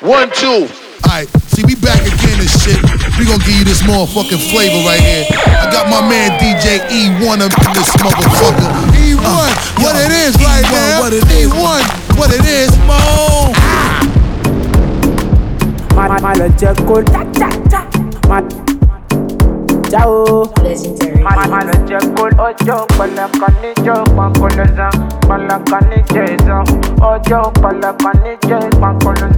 One, two. Alright, see, we back again and shit. We gonna give you this motherfucking flavor right here. I got my man DJ E1 up in this motherfucker. E1, uh, what yo, it is E1, right now. What it is. E1, what it is, mo. My, my, my, cha, cha, cha. My, chao. Legendary. Mano chekul ojo pala kani jo pankolo zang pala kani jezo ojo pala kani je pankolo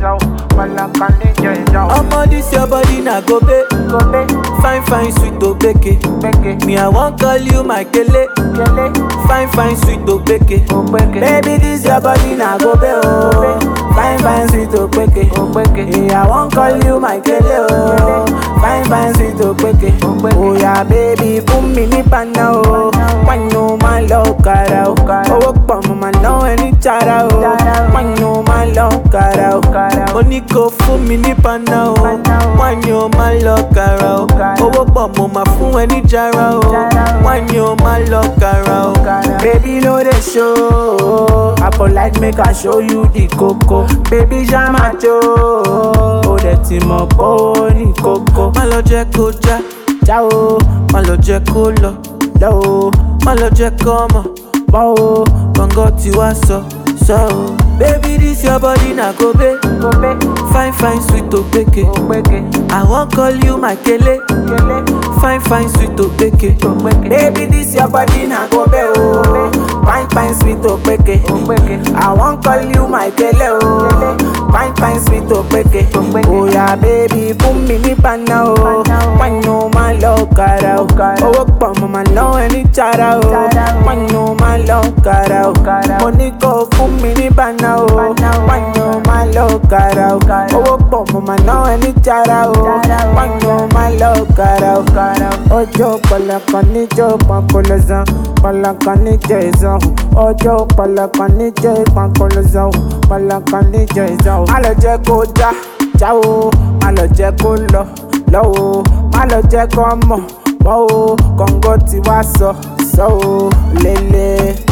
Omo this your body na gobe fine fine sweet obeke beke. Me I wan call you my kele fine fine sweet oh, obeke obeke. Baby this your body na gobe oh fine fine sweet oh, obeke obeke. Me I wan call you my kele oh fine fine sweet obeke. Oh yeah, baby, fún mi ní paná ní kó fún mi ní paná o. Wáyé máa lọ kàrà o. Owó pọ̀ mo máa fún ẹni jara o. Wáyé máa lọ kàrà o. Baby no dey show. I for like make I show you the koko. Baby ṣá jo. Ó dẹ̀ ti mọ̀ pé ó ní koko. Má lọ jẹ́ kó já. já o má lọ jẹ́ kó lọ lọ o má lọ jẹ́ kó mọ̀ mọ́ o gbọ̀ngàn wàá sọ sọ o. baby this your body na gobe fine fine sweet opeke. I wan call you my kele. Fine fine sweet opeke. Baby this your body na gobe o oh. fine fine sweet opeke. I wan call you my kele oh. o fine fine sweet opeke. Oya oh, baby fún mi ní paná o wáyé máa lọ kàrà o owó pọ̀ mo máa ná ẹni jara o wáyé máa lọ kàrà o mo ní kó fún mi ní paná o. Wáyé máa lọ kàrà o owó pọ̀ mo máa ná ẹni jara o. Wáyé máa lọ kàrà o ọjọ́ pọ̀lọpọ̀ níjọ́ pọ̀nkọ̀lọ̀ zan pọ̀lọpọ̀ níjọ́ ìzan ọjọ́ pọ̀lọpọ̀ níjọ́ pọ̀nkọ̀lọ̀ zan pọ̀lọpọ̀ níjọ́ ìzan má lọ jẹ́ kó já já o. Má lọ jẹ́ kó lọ lọ o. Má lọ jẹ́ kó mọ̀ mọ́ o. Kọ̀ǹgọ́ tí wá sọ sọ o. Lélẹ̀.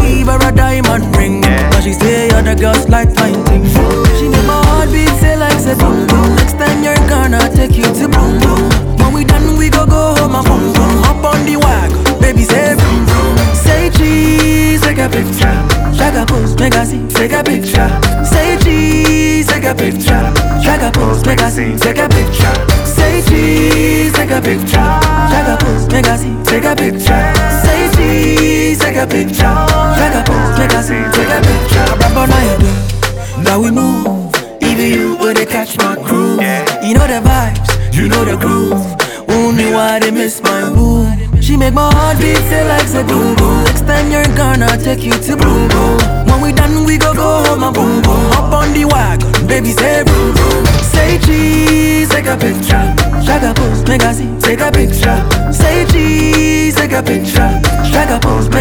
give her a diamond ring. But she say other girls like fine things. She make my heart beat say like say boom boom. Next time you're gonna take you to boom boom. When we done, we go go home and boom boom. Hop on the wagon, baby say boom boom. Say cheese, take a picture. Shake a pose, make a see, take a picture. Say cheese, take a picture. Shake a pose, make a see, take a picture. Say cheese, take a picture. Shake a pose, make a see, take a picture. Say cheese, take a picture. take a pose, make a see, take a picture. Rub on your door, now we move. Even you when they catch my groove. You know the vibes, you know the groove. Only why they miss my boo. She make my heart beat say like say boom boom. Next time you're gonna take you to boom boom. When we done, we go go home and boom boom. Hop on the wagon, baby say boom boom. Say cheese, take a picture. Shake a pose, make a see, take a picture. Say cheese, take a picture.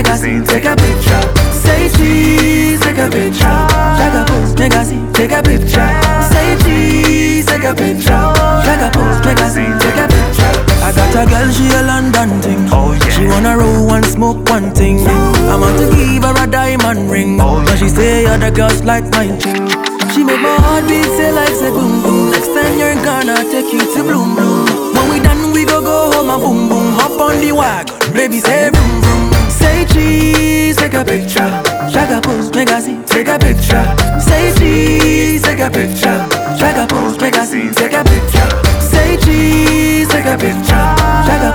Shake a pose, make a see, take a picture. Say cheese, take a picture. Shake a pose, make a see, take a picture. Say cheese, take a picture. Shake a pose, make a see, take a picture. I got a girl, she a London thing. Oh, yeah. She wanna roll and smoke one thing. I want to give her a diamond ring. Oh, But she say other girls like mine. She make my heart beat say like say boom boom. Next time you're gonna take you to bloom bloom. When we done, we go go home and boom boom. Hop on the wagon, baby say boom boom. Say cheese, take a picture. Shake a a see, take a picture. Say cheese, take a picture. Shake a a see, take a picture. Say cheese, take a picture. Shake a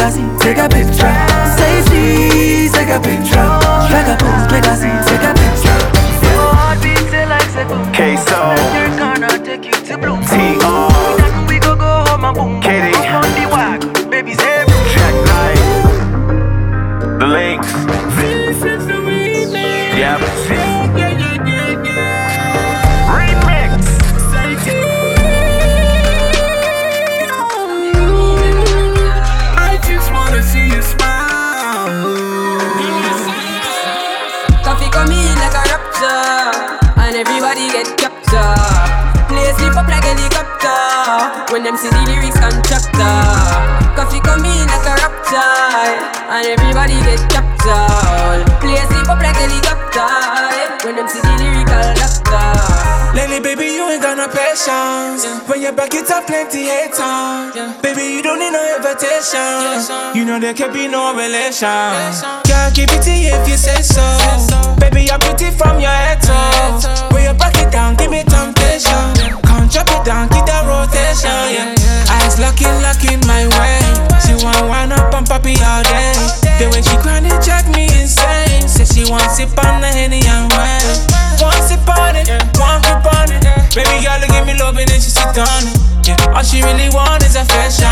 a see, take a picture. Plenty haters. Baby, you don't need no invitation. You know there can be no relation. Can't give it to you if you say so. Baby, I'm pretty from your head to When you back it down, give me temptation. Come drop it down, keep that rotation. Yeah. Eyes looking, looking my way. She want wind up on puppy all day. The way she grind it, drive me insane. Say she want sip on the henny and wine. One sip on it, one grip on it. Baby girl, give me love and then she sit it. Yeah, all she really want is affection.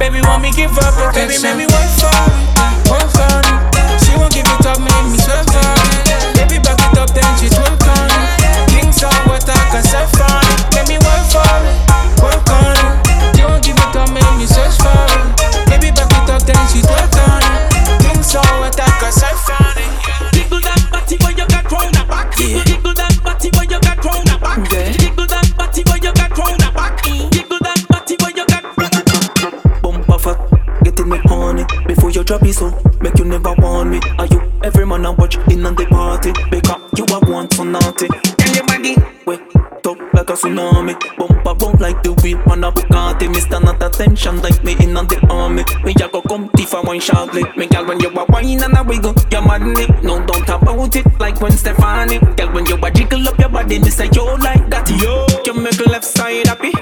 Baby want me give her protection. Baby make me work for it, work for it. She won't give it up, make me sweat for it. Baby back it up, then she twerk on it. Kings of what I can surf on it. Let me work for it, work on it. She won't give it up, make me search for it. Baby back it up, then she twerk on it. Kings of what I can surf on it. Jiggle that body where you got round the back. Jiggle, drop it so, make you never want me. Are you every man I watch in on the party? Because you are one for naughty. Can your body wet up like a tsunami. Bump like the wheel on a Bugatti Me stand at attention like me in on the army. Me a go come if I want shortly Me gal when you a wine and a wiggle You mad me, no don't talk about it Like when Stefani Gal when you a jiggle up your body Me say yo like that. Yo. You make a left side happy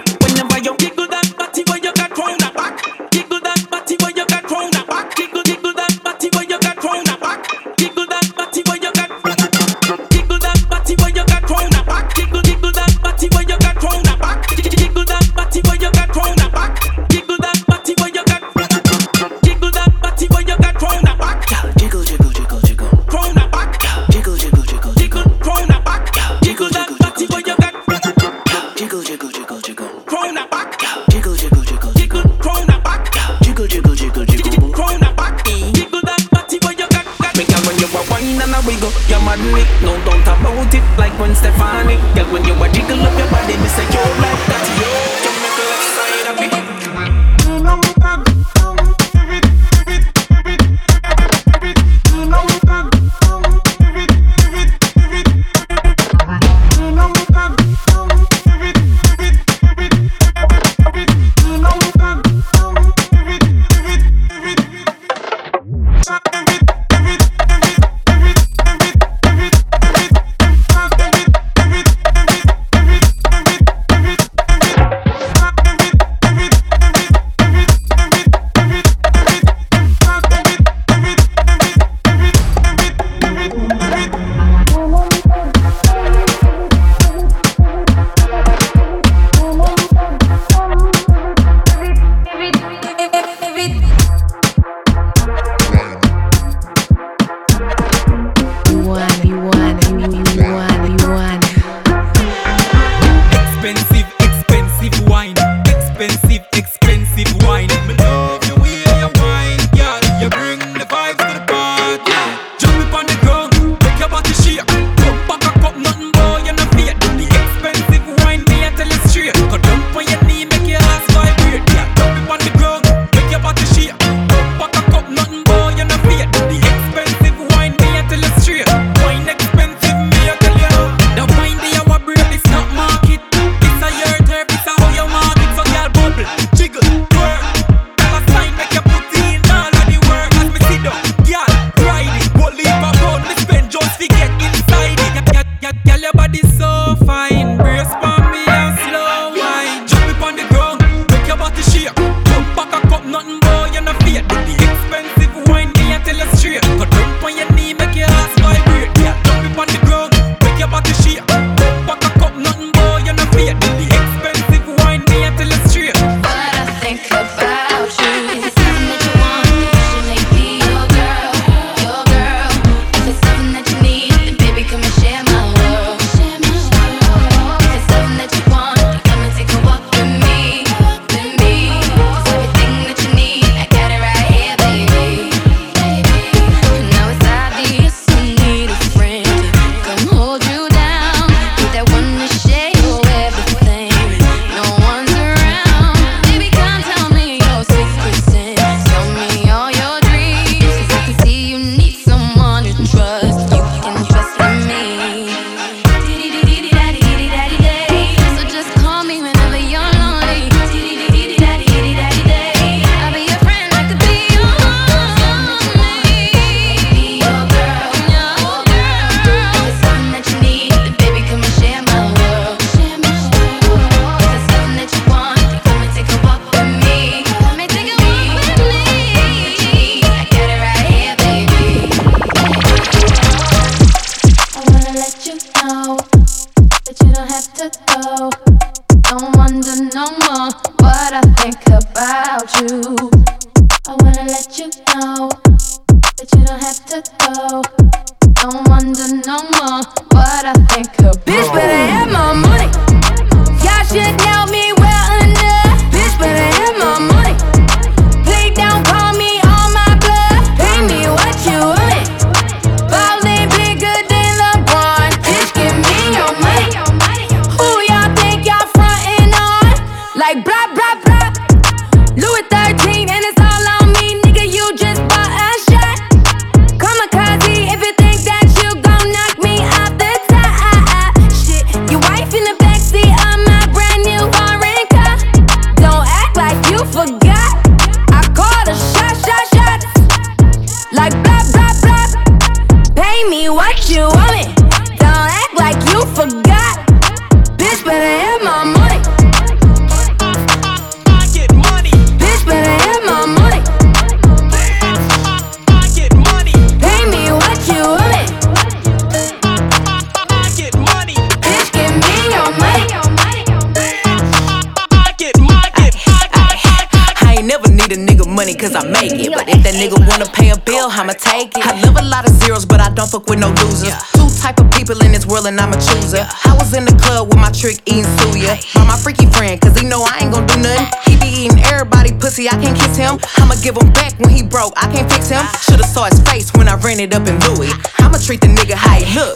give him back when he broke, I can't fix him. Should've saw his face when I ran it up in Louis. I'ma treat the nigga how he look.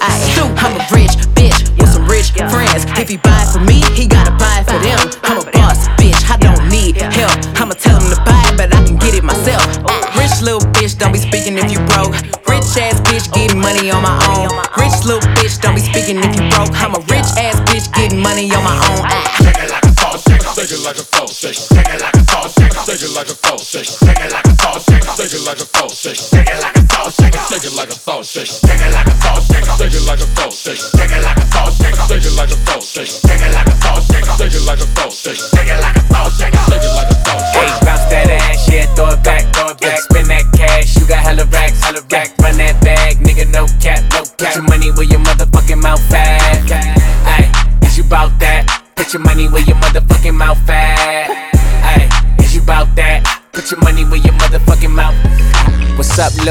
I'm a rich bitch with some rich friends. If he buy it for me, he gotta buy it for them. I'm a boss bitch, I don't need help. I'ma tell him to buy it, but I can get it myself. Oh, rich little bitch, don't be speaking if you broke. Rich ass bitch getting money on my own. Rich little bitch, don't be speaking if you broke. I'm a rich ass bitch getting money on my own. Shake it like a sauce shaker. Shake it like a sauce shaker. conversation.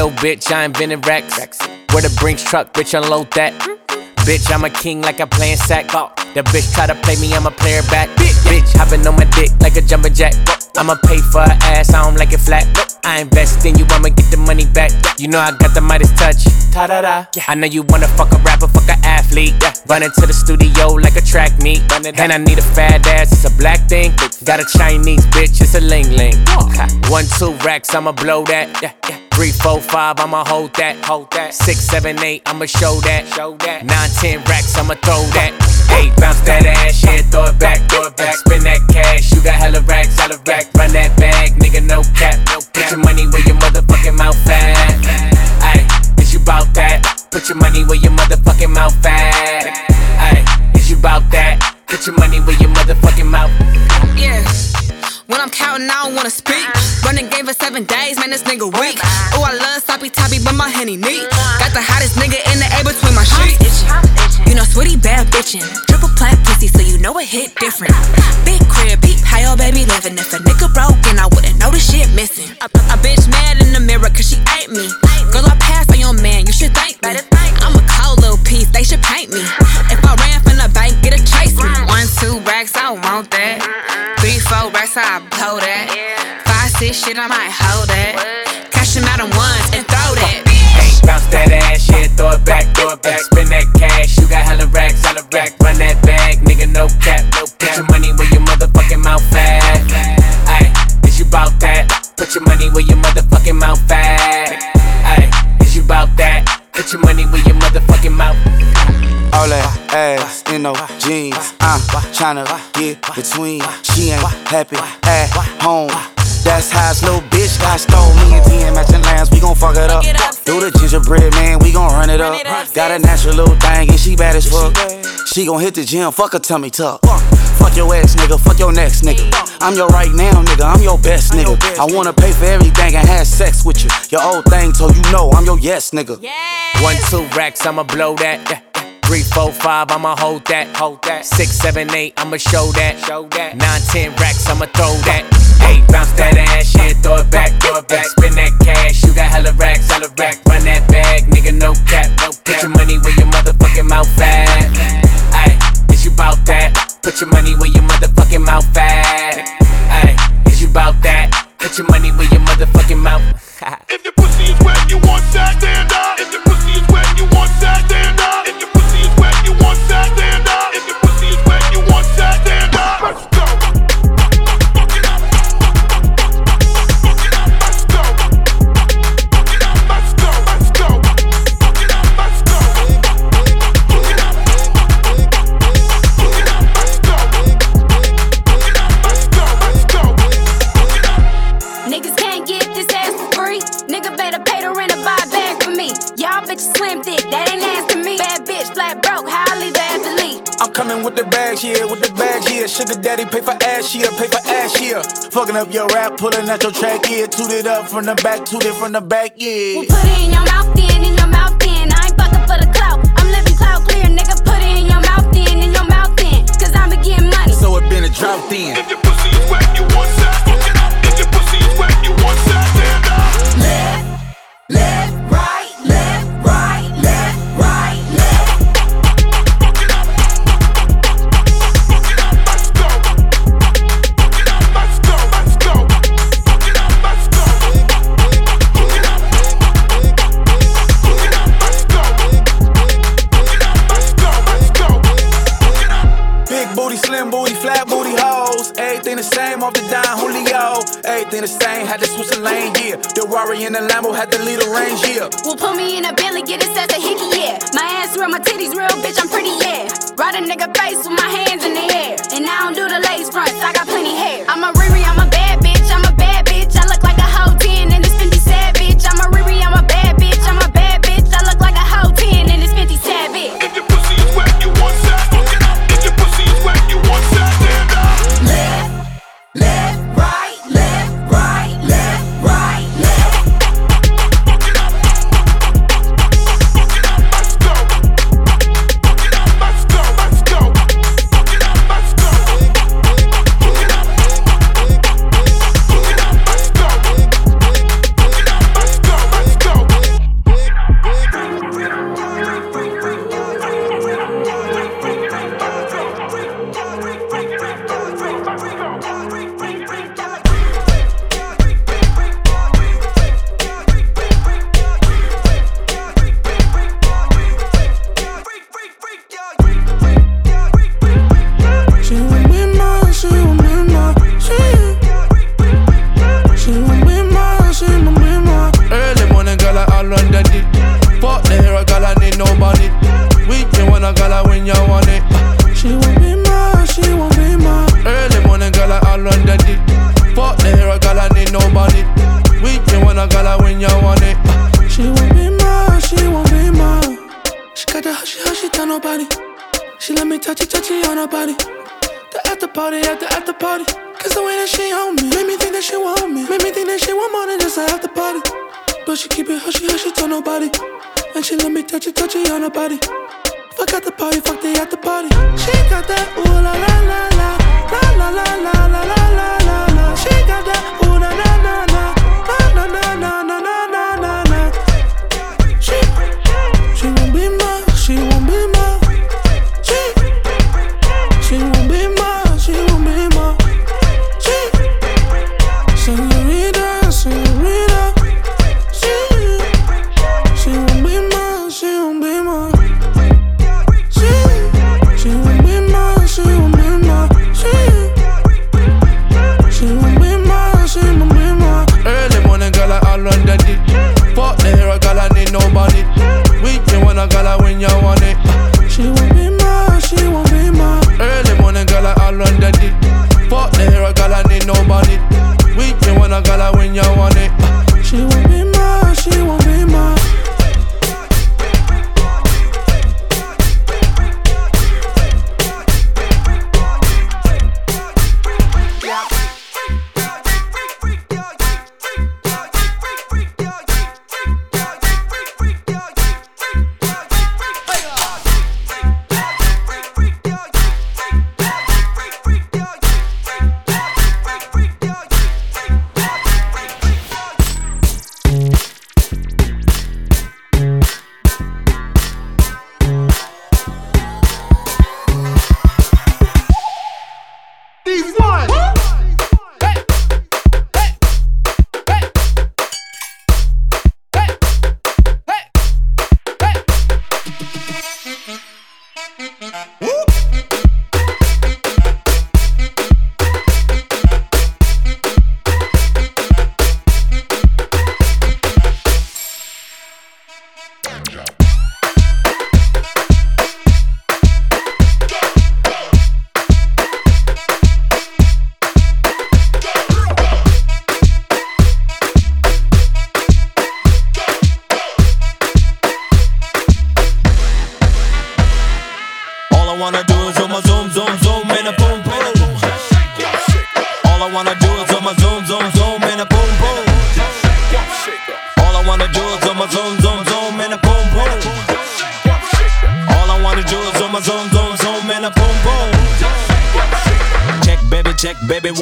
Little bitch? I invented racks. Where the Brinks truck, bitch, unload that. Bitch, I'm a king like I'm playing sack. Oh, the bitch try to play me, I'm a player back. Bitch, hopping on my dick like a jumping jack. I'ma pay for her ass, I don't like it flat. I invest in you, I'ma get the money back. You know I got the Midas touch. Ta da da. I know you wanna fuck a rapper, fuck a athlete. Run into the studio like a track meet. And I need a fat ass, it's a black thing. Got a Chinese bitch, it's a ling ling. One, two racks, I'ma blow that. Three, four, five, I'ma hold that. Hold that. Six, seven, eight, I'ma show that. Show that. Nine, ten racks, I'ma throw that. Hey, bounce that ass, yeah, throw it back, throw it back. Spin that cash, you got hella racks, hella rack. Run that bag, nigga, no cap, no cap. Put your money where your motherfucking mouth at. Ay, is you bout that? Put your money where your motherfucking mouth at. Ay, is you bout that? Put your money where your motherfucking mouth. Yeah. When I'm counting, I don't wanna speak. Running game for seven days, man, this nigga weak. Oh, I love sloppy toppy, but my henny neat. Got the hottest nigga in the A between my sheets. You know, sweetie bad bitchin'. Triple plat pussy, so you know it hit different. Big crib, peep how your baby living. If a nigga broken, I wouldn't know the shit missing. A, a bitch mad in the mirror, cause she ain't me. Girl, I passed on your man, you should thank me. I'm a cold little piece, they should paint me. If I ran from the bank, get a chase me. One, two racks, I want that. Four racks, I blow that. Five, six, shit, I might hold that. Cash them out in ones and throw that. Hey, bounce that ass, yeah, throw it back, throw it back. Spin that cash, you got hella racks, hella rack. Run that bag, nigga, no cap, no cap. Put your money where your motherfucking mouth at. Ay, is you bout that? Put your money where your motherfucking mouth at. Ay, is you bout that? Put your money where your motherfucking mouth. All that ass in no jeans. I'm tryna get between. She ain't happy at home. That's how this little bitch got stole me and 10 matching lines. We gon' fuck it up. Do the gingerbread, man. We gon' run it up. Got a natural little thing and she bad as fuck. She gon' hit the gym. Fuck her tummy tuck. Fuck your ex, nigga. Fuck your next, nigga. I'm your right now, nigga. I'm your best, nigga. I wanna pay for everything and have sex with you. Your old thing told you no. I'm your yes, nigga. One, two racks, I'ma blow that. Three, four, five, I'ma hold that, hold that. Six, seven, eight, I'ma show that, show that. Nine, ten racks, I'ma throw that. Hey, bounce that ass, yeah, throw it back, throw it back. Spin that cash, you got hella racks, hella racks. Run that bag, nigga, no cap, no cap. Put your money where your motherfucking mouth at. Ay, is you bout that? Put your money where your motherfucking mouth at. Ay, is you bout that? Put your money where your motherfucking mouth. if your pussy is wet, you want that, stand up. Uh, it up from the back, toot it from the back, yeah. We'll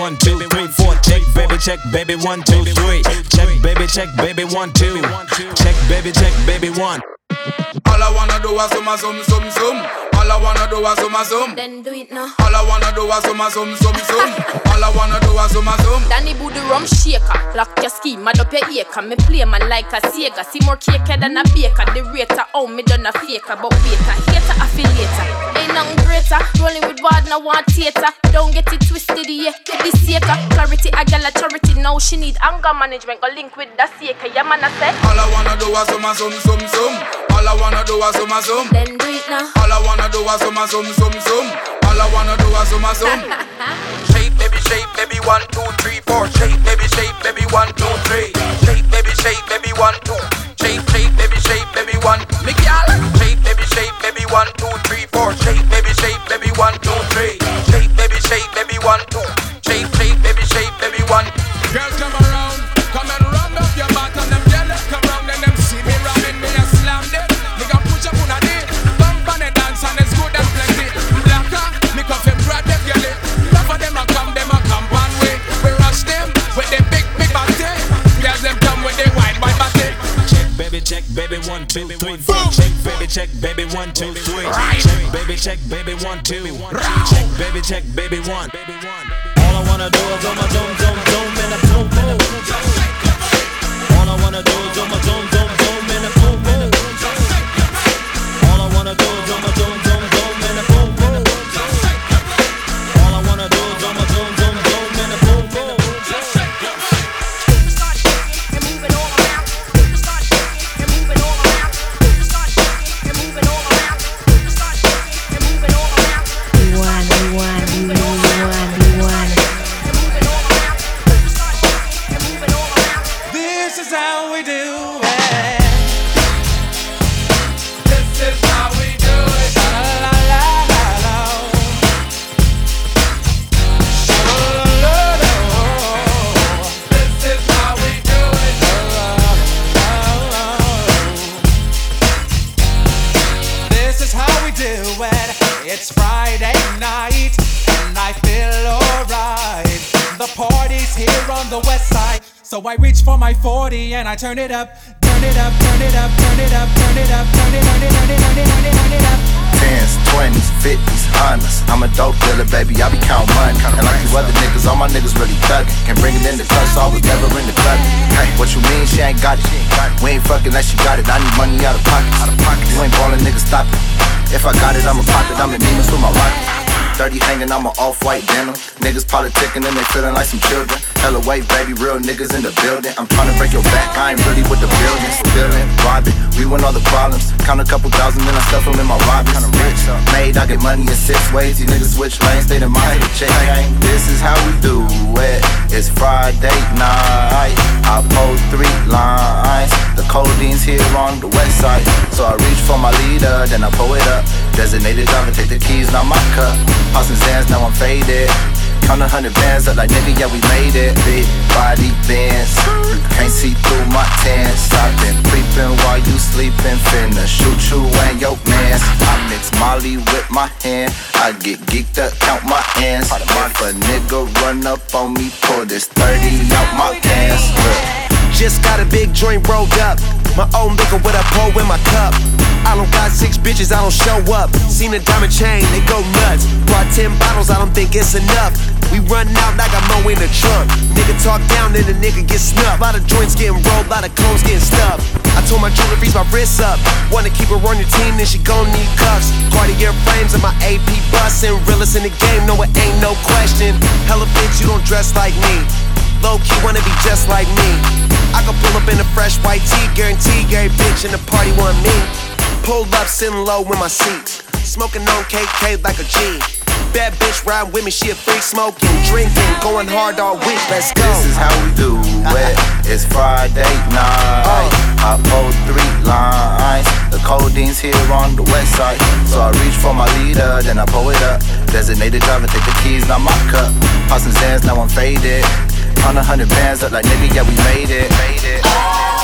one, two, three, four, check, baby, check, baby, one, two, three, check, baby, check, baby, one, two, check, baby, check, baby, one. All I wanna do is zoom, zoom, zoom, zoom. All I wanna do is zoom, zoom. Then do it now. All I wanna do is zoom, zoom, zoom, zoom. All I wanna do is zoom, zoom. Danny booty rum shaker, lock your ski, mad up your acre. Me play man like a Sega, see more cake than a baker. The rater, oh me done a faker, but waiter, hater, affiliator. Ain't nothing greater, rolling with bad, no want theater. Don't get it twisted, yeah, to be. Clarity, I got a charity, now she need anger management. Go link with the saker, yeah man I say. All I wanna do is zoom, zoom, zoom, zoom. All I wanna do is zoom, zoom. Then do it now. All I wanna do is zoom, zoom, zoom, zoom. All I wanna do is zoom, zoom. Shape, baby, shape, baby, one, two, three, four. Shape, baby, shape, baby, one, two, three. Shape, baby, shape, baby, one, two. Shape, shape, baby, shape, baby, one. Me gal. Shape, baby, shape, baby, one, two, three, four. Shape, baby, shape, baby, one, two, three. Shape, baby, shape, baby, one, two. Baby, one, two, three, four. Check, baby, check, baby, one, two, three. Check, baby, check, baby, one, two. Check, baby, check, baby, one. All I wanna do is on my zoom, zoom, zoom, and a boom, boom. All I wanna do is on my zoom, It's Friday night and I feel alright. The party's here on the west side. So I reach for my 40 and I turn it up, turn it up, turn it up, turn it up, turn it up, turn it, turn it, turn it, turn it, turn it, turn it up. Tens, twenties, fifties, hundreds. I'm a dope dealer, baby. I be count money. And like you other niggas, all my niggas really thuggin'. Can bring it in the club, so I was never in the club. Hey, what you mean? She ain't got it. We ain't fucking unless she got it. I need money out of pocket. Out of pocket. You ain't ballin', niggas, stop it. If I got it, I'ma pop it. I'm in demons with my rocket. 30 hanging, I'm a off-white denim. Niggas politicking and they feeling like some children. Hella weight, baby, real niggas in the building. I'm trying to break your back, I ain't really with the building. Stealing, robbing, we win all the problems. Count a couple thousand, then I stuff them in my robbers. Rich, made, I get money in six ways. These niggas switch lanes, they the mind to check. This is how we do it. It's Friday night. I pull three lines. The codeine's here on the west side. So I reach for my leader, then I pull it up. Designated driver, take the keys, not my cup. Passing Xans, now I'm faded. Count a hundred bands up like nigga, yeah we made it. Big body bands, can't see through my tan. Been creeping while you sleeping, finna shoot you and your mans. I mix Molly with my hand, I get geeked up, count my ends. If a nigga run up on me, pull this 30 out my pants. Just got a big joint rolled up. My own liquor with a pole in my cup. I don't got six bitches, I don't show up. Seen a diamond chain, they go nuts. Brought ten bottles, I don't think it's enough. We run out, I got more in the trunk. Nigga talk down, then the nigga get snuffed. Lot of joints getting rolled, lot of cones getting stuffed. I told my jewelry freeze my wrists up. Wanna keep her on your team, then she gon' need cuffs. Cartier frames and my AP bustin'. Realest in the game, no it ain't no question. Hella bitch, you don't dress like me. Low key wanna be just like me. I could pull up in a fresh white tee, guarantee every bitch in the party want me. Pulled up, sitting low in my seats. Smoking on KK like a G. Bad bitch ride with me, she a freak smoking, drinking, going hard all week. Let's go. This is how we do it. It's Friday night. I pull three lines. The codeine's here on the west side. So I reach for my leader, then I pull it up. Designated driver, take the keys, not my cup. Passing Xans, now I'm faded. Count a hundred bands up like nigga, yeah, we made it. Made it.